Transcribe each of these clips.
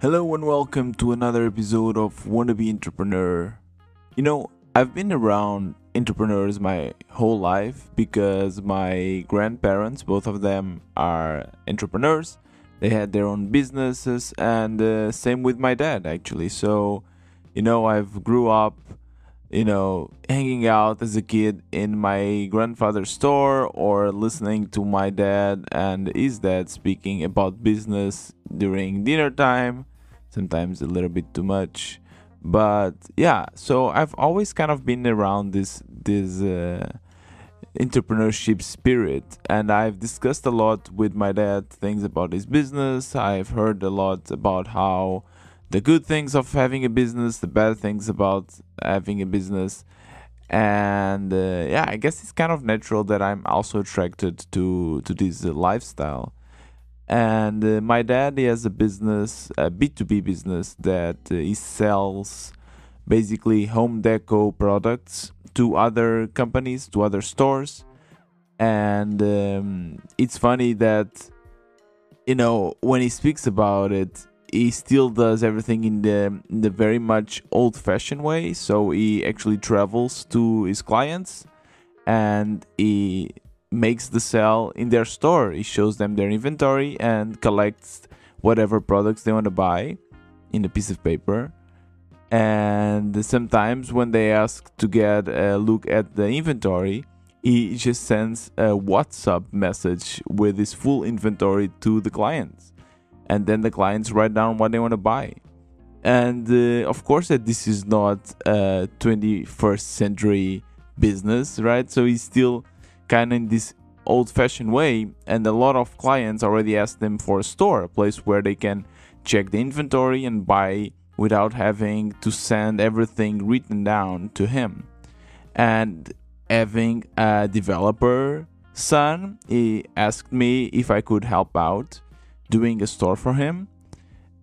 Hello and welcome to another episode of Wannabe Entrepreneur. You know, I've been around entrepreneurs my whole life because my grandparents, both of them, are entrepreneurs. They had their own businesses, and uh, same with my dad actually. So, you know, I've grew up you know, hanging out as a kid in my grandfather's store or listening to my dad and his dad speaking about business during dinner time, sometimes a little bit too much. But yeah, so I've always kind of been around this this uh, entrepreneurship spirit and I've discussed a lot with my dad things about his business. I've heard a lot about how the good things of having a business, the bad things about having a business. And uh, yeah, I guess it's kind of natural that I'm also attracted to to this uh, lifestyle. And uh, my dad he has a business, a B2B business that uh, he sells basically home deco products to other companies, to other stores. And um, it's funny that you know when he speaks about it he still does everything in the in the very much old fashioned way. So he actually travels to his clients and he makes the sale in their store. He shows them their inventory and collects whatever products they want to buy in a piece of paper. And sometimes when they ask to get a look at the inventory, he just sends a WhatsApp message with his full inventory to the clients and then the clients write down what they want to buy and uh, of course that this is not a 21st century business right so he's still kind of in this old fashioned way and a lot of clients already ask them for a store a place where they can check the inventory and buy without having to send everything written down to him and having a developer son he asked me if i could help out doing a store for him.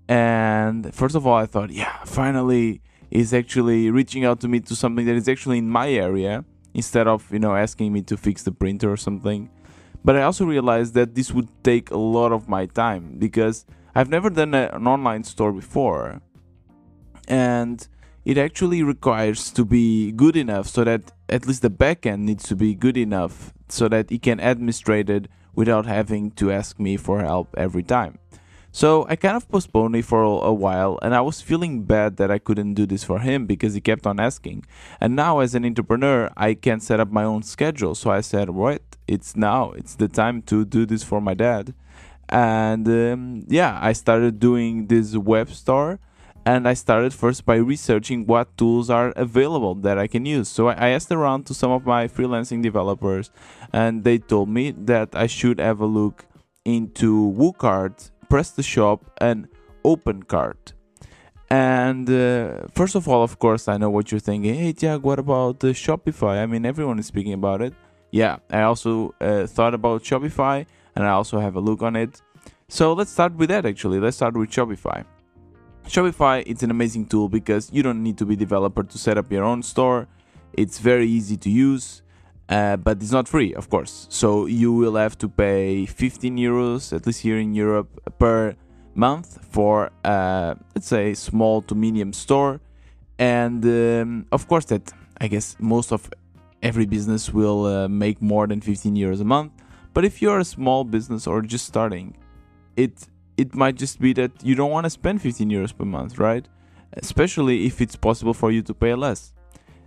And first of all, I thought, yeah, finally, he's actually reaching out to me to something that is actually in my area instead of, you know, asking me to fix the printer or something. But I also realized that this would take a lot of my time because I've never done a, an online store before. And it actually requires to be good enough so that at least the backend needs to be good enough so that it can administrate it without having to ask me for help every time. So I kind of postponed it for a while and I was feeling bad that I couldn't do this for him because he kept on asking. And now as an entrepreneur, I can set up my own schedule. So I said, "What? It's now. It's the time to do this for my dad." And um, yeah, I started doing this web store and I started first by researching what tools are available that I can use. So I asked around to some of my freelancing developers, and they told me that I should have a look into WooCart, shop and OpenCart. And uh, first of all, of course, I know what you're thinking. Hey, Tiago, what about uh, Shopify? I mean, everyone is speaking about it. Yeah, I also uh, thought about Shopify, and I also have a look on it. So let's start with that. Actually, let's start with Shopify. Shopify it's an amazing tool because you don't need to be developer to set up your own store. It's very easy to use, uh, but it's not free, of course. So you will have to pay 15 euros, at least here in Europe, per month for uh, let's say small to medium store. And um, of course, that I guess most of every business will uh, make more than 15 euros a month. But if you're a small business or just starting, it it might just be that you don't want to spend 15 euros per month, right? Especially if it's possible for you to pay less.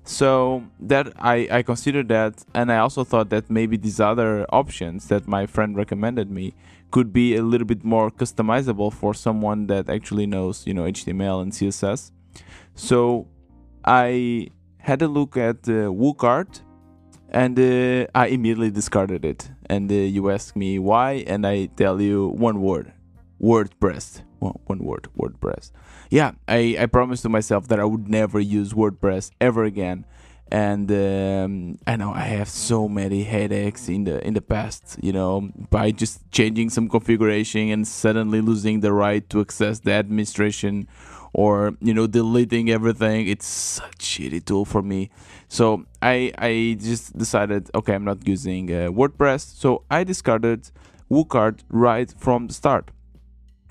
So that I, I considered that and I also thought that maybe these other options that my friend recommended me could be a little bit more customizable for someone that actually knows, you know, HTML and CSS. So I had a look at uh, WooCart and uh, I immediately discarded it. And uh, you ask me why, and I tell you one word WordPress. One word, WordPress. Yeah, I, I promised to myself that I would never use WordPress ever again. And um, I know I have so many headaches in the in the past, you know, by just changing some configuration and suddenly losing the right to access the administration or you know deleting everything it's such a shitty tool for me so i i just decided okay i'm not using uh, wordpress so i discarded woocart right from the start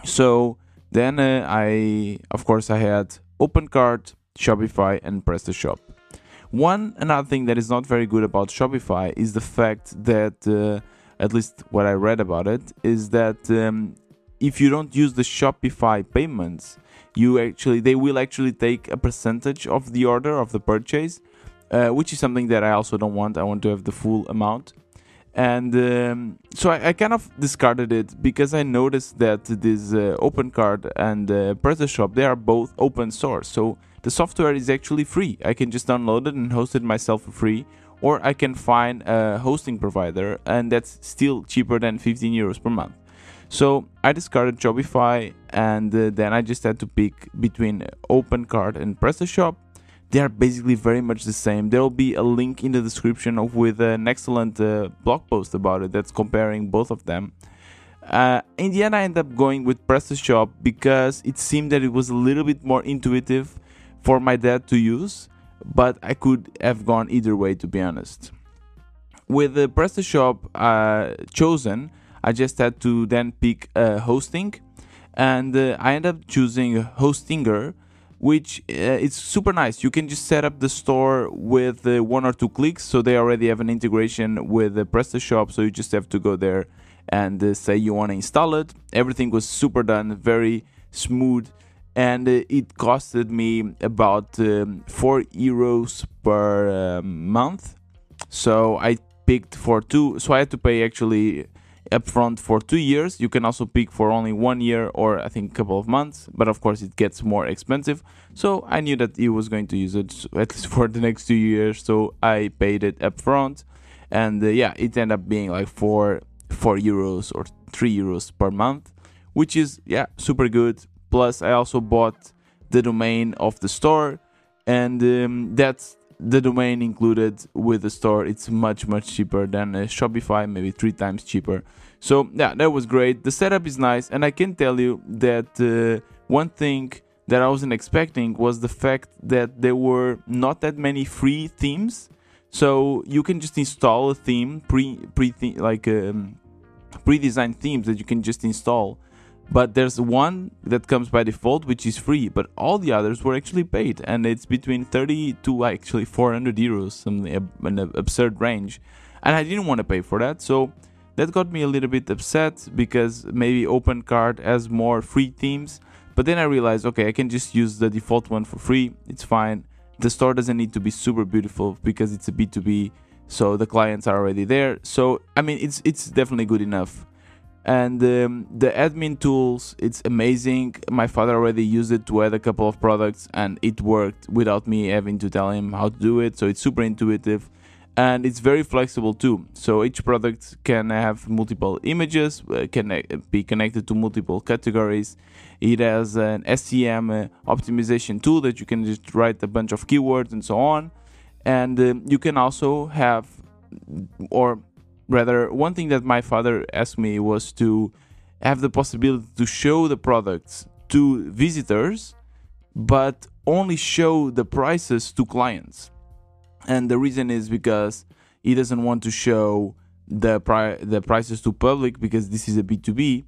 so Then uh, I, of course, I had OpenCart, Shopify, and PrestaShop. One another thing that is not very good about Shopify is the fact that, uh, at least what I read about it, is that um, if you don't use the Shopify payments, you actually they will actually take a percentage of the order of the purchase, uh, which is something that I also don't want. I want to have the full amount, and um, so I, I, kind of discarded it because I noticed that this uh, OpenCart and uh, PrestaShop they are both open source, so the software is actually free. I can just download it and host it myself for free, or I can find a hosting provider, and that's still cheaper than 15 euros per month. So I discarded Shopify, and uh, then I just had to pick between OpenCart and PrestaShop. They are basically very much the same. There will be a link in the description of with an excellent uh, blog post about it that's comparing both of them. Uh, in the end, I ended up going with PrestaShop because it seemed that it was a little bit more intuitive for my dad to use, but I could have gone either way to be honest. With the PrestaShop uh, chosen, I just had to then pick a hosting, and uh, I ended up choosing Hostinger, which uh, it's super nice. You can just set up the store with uh, one or two clicks, so they already have an integration with the PrestaShop, so you just have to go there and uh, say you want to install it. Everything was super done, very smooth and uh, it costed me about um, 4 euros per uh, month so i picked for two so i had to pay actually upfront for two years. You can also pick for only one year or i think a couple of months but of course it gets more expensive. So i knew that he was going to use it at least for the next two years so i paid it upfront. And uh, yeah it ended up being like four four euros or three euros per month which is yeah super good. Plus, I also bought the domain of the store, and um, that's the domain included with the store. It's much much cheaper than Shopify, maybe three times cheaper. So yeah, that was great. The setup is nice, and I can tell you that uh, one thing that I wasn't expecting was the fact that there were not that many free themes. So you can just install a theme pre pre like um, pre-designed themes that you can just install but there's one that comes by default which is free but all the others were actually paid and it's between 30 to actually 400 euros something an absurd range. And i didn't want to pay for that so that got me a little bit upset because maybe opencart has more free themes. But then i realized okay i can just use the default one for free. It's fine. The store doesn't need to be super beautiful because it's a b2b so the clients are already there. So i mean it's it's definitely good enough and um, the admin tools it's amazing. My father already used it to add a couple of products and it worked without me having to tell him how to do it. So it's super intuitive and it's very flexible too. So each product can have multiple images uh, can uh, be connected to multiple categories. It has an SEM uh, optimization tool that you can just write a bunch of keywords and so on. And um, you can also have or rather one thing that my father asked me was to have the possibility to show the products to visitors but only show the prices to clients. And the reason is because he doesn't want to show the pri- the prices to public because this is a b2b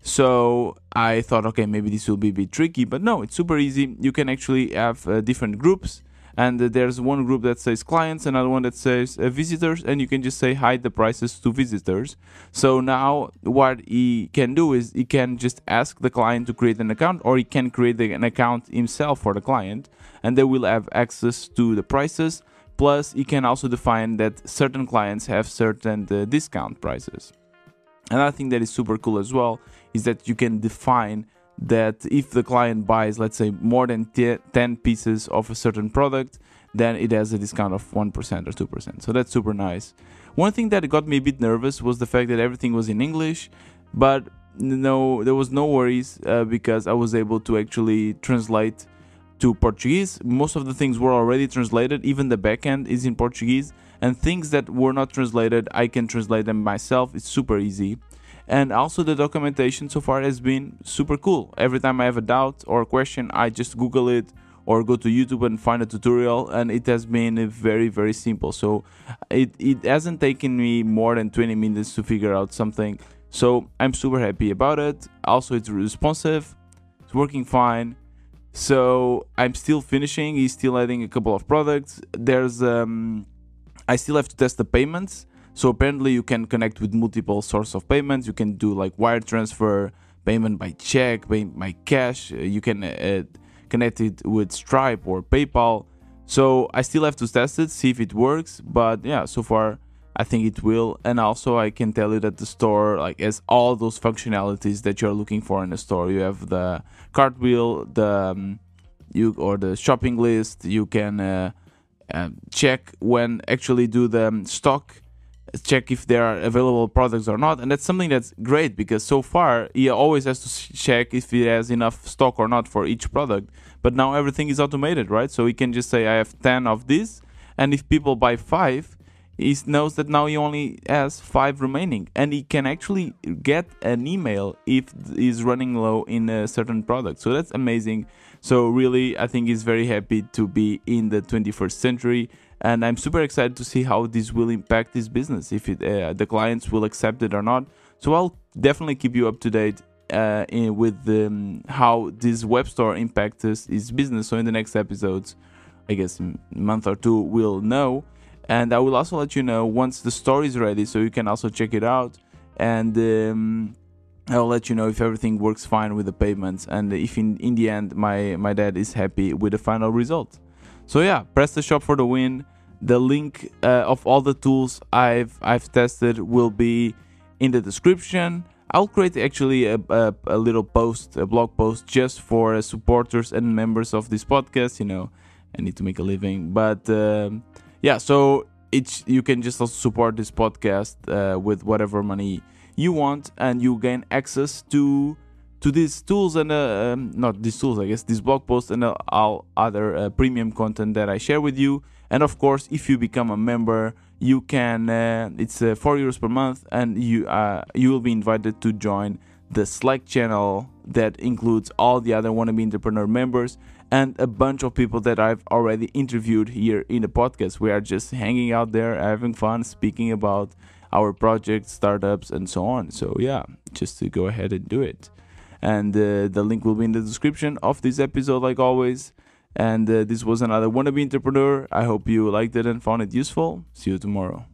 so i thought okay maybe this will be a bit tricky but no it's super easy. You can actually have uh, different groups and there's one group that says clients another one that says uh, visitors and you can just say hide the prices to visitors. So now what he can do is he can just ask the client to create an account or he can create an account himself for the client and they will have access to the prices. Plus he can also define that certain clients have certain uh, discount prices. Another thing that is super cool as well is that you can define that if the client buys, let's say, more than 10 pieces of a certain product, then it has a discount of 1% or 2%. So that's super nice. One thing that got me a bit nervous was the fact that everything was in English, but no, there was no worries uh, because I was able to actually translate to Portuguese. Most of the things were already translated, even the backend is in Portuguese, and things that were not translated, I can translate them myself. It's super easy and also the documentation so far has been super cool every time i have a doubt or a question i just google it or go to youtube and find a tutorial and it has been very very simple so it, it hasn't taken me more than 20 minutes to figure out something so i'm super happy about it also it's responsive It's working fine. So I'm still finishing. He's still adding a couple of products. There's um, I still have to test the payments. So apparently you can connect with multiple source of payments. You can do like wire transfer, payment by check, payment by cash. Uh, you can uh, connect it with Stripe or PayPal. So I still have to test it, see if it works. But yeah, so far I think it will. And also I can tell you that the store like has all those functionalities that you're looking for in a store. You have the cartwheel, the um, you or the shopping list. You can uh, uh, check when actually do the um, stock check if there are available products or not and that's something that's great because so far he always has to check if he has enough stock or not for each product but now everything is automated right? So he can just say i have 10 of this and if people buy 5 he knows that now he only has 5 remaining and he can actually get an email if he's running low in a certain product. So that's amazing. So really i think he's very happy to be in the 21st century and I'm super excited to see how this will impact this business, if it, uh, the clients will accept it or not. So I'll definitely keep you up to date uh, in, with um, how this web store impacts his business. So in the next episodes, I guess month or two, we'll know. And I will also let you know once the store is ready, so you can also check it out. And um, I'll let you know if everything works fine with the payments, and if in, in the end my my dad is happy with the final result. So yeah, PrestaShop for the win. The link uh, of all the tools I've I've tested will be in the description. I'll create actually a, a, a little post, a blog post just for supporters and members of this podcast. You know, I need to make a living, but um, yeah. So it's you can just also support this podcast uh, with whatever money you want, and you gain access to to these tools and uh, um, not these tools, I guess, these blog posts and uh, all other uh, premium content that I share with you. And of course, if you become a member, you can. Uh, it's uh, four euros per month, and you uh, you will be invited to join the Slack channel that includes all the other wannabe entrepreneur members and a bunch of people that I've already interviewed here in the podcast. We are just hanging out there, having fun, speaking about our projects, startups, and so on. So yeah, just to go ahead and do it. And uh, the link will be in the description of this episode, like always. And uh, this was another wannabe entrepreneur. I hope you liked it and found it useful. See you tomorrow.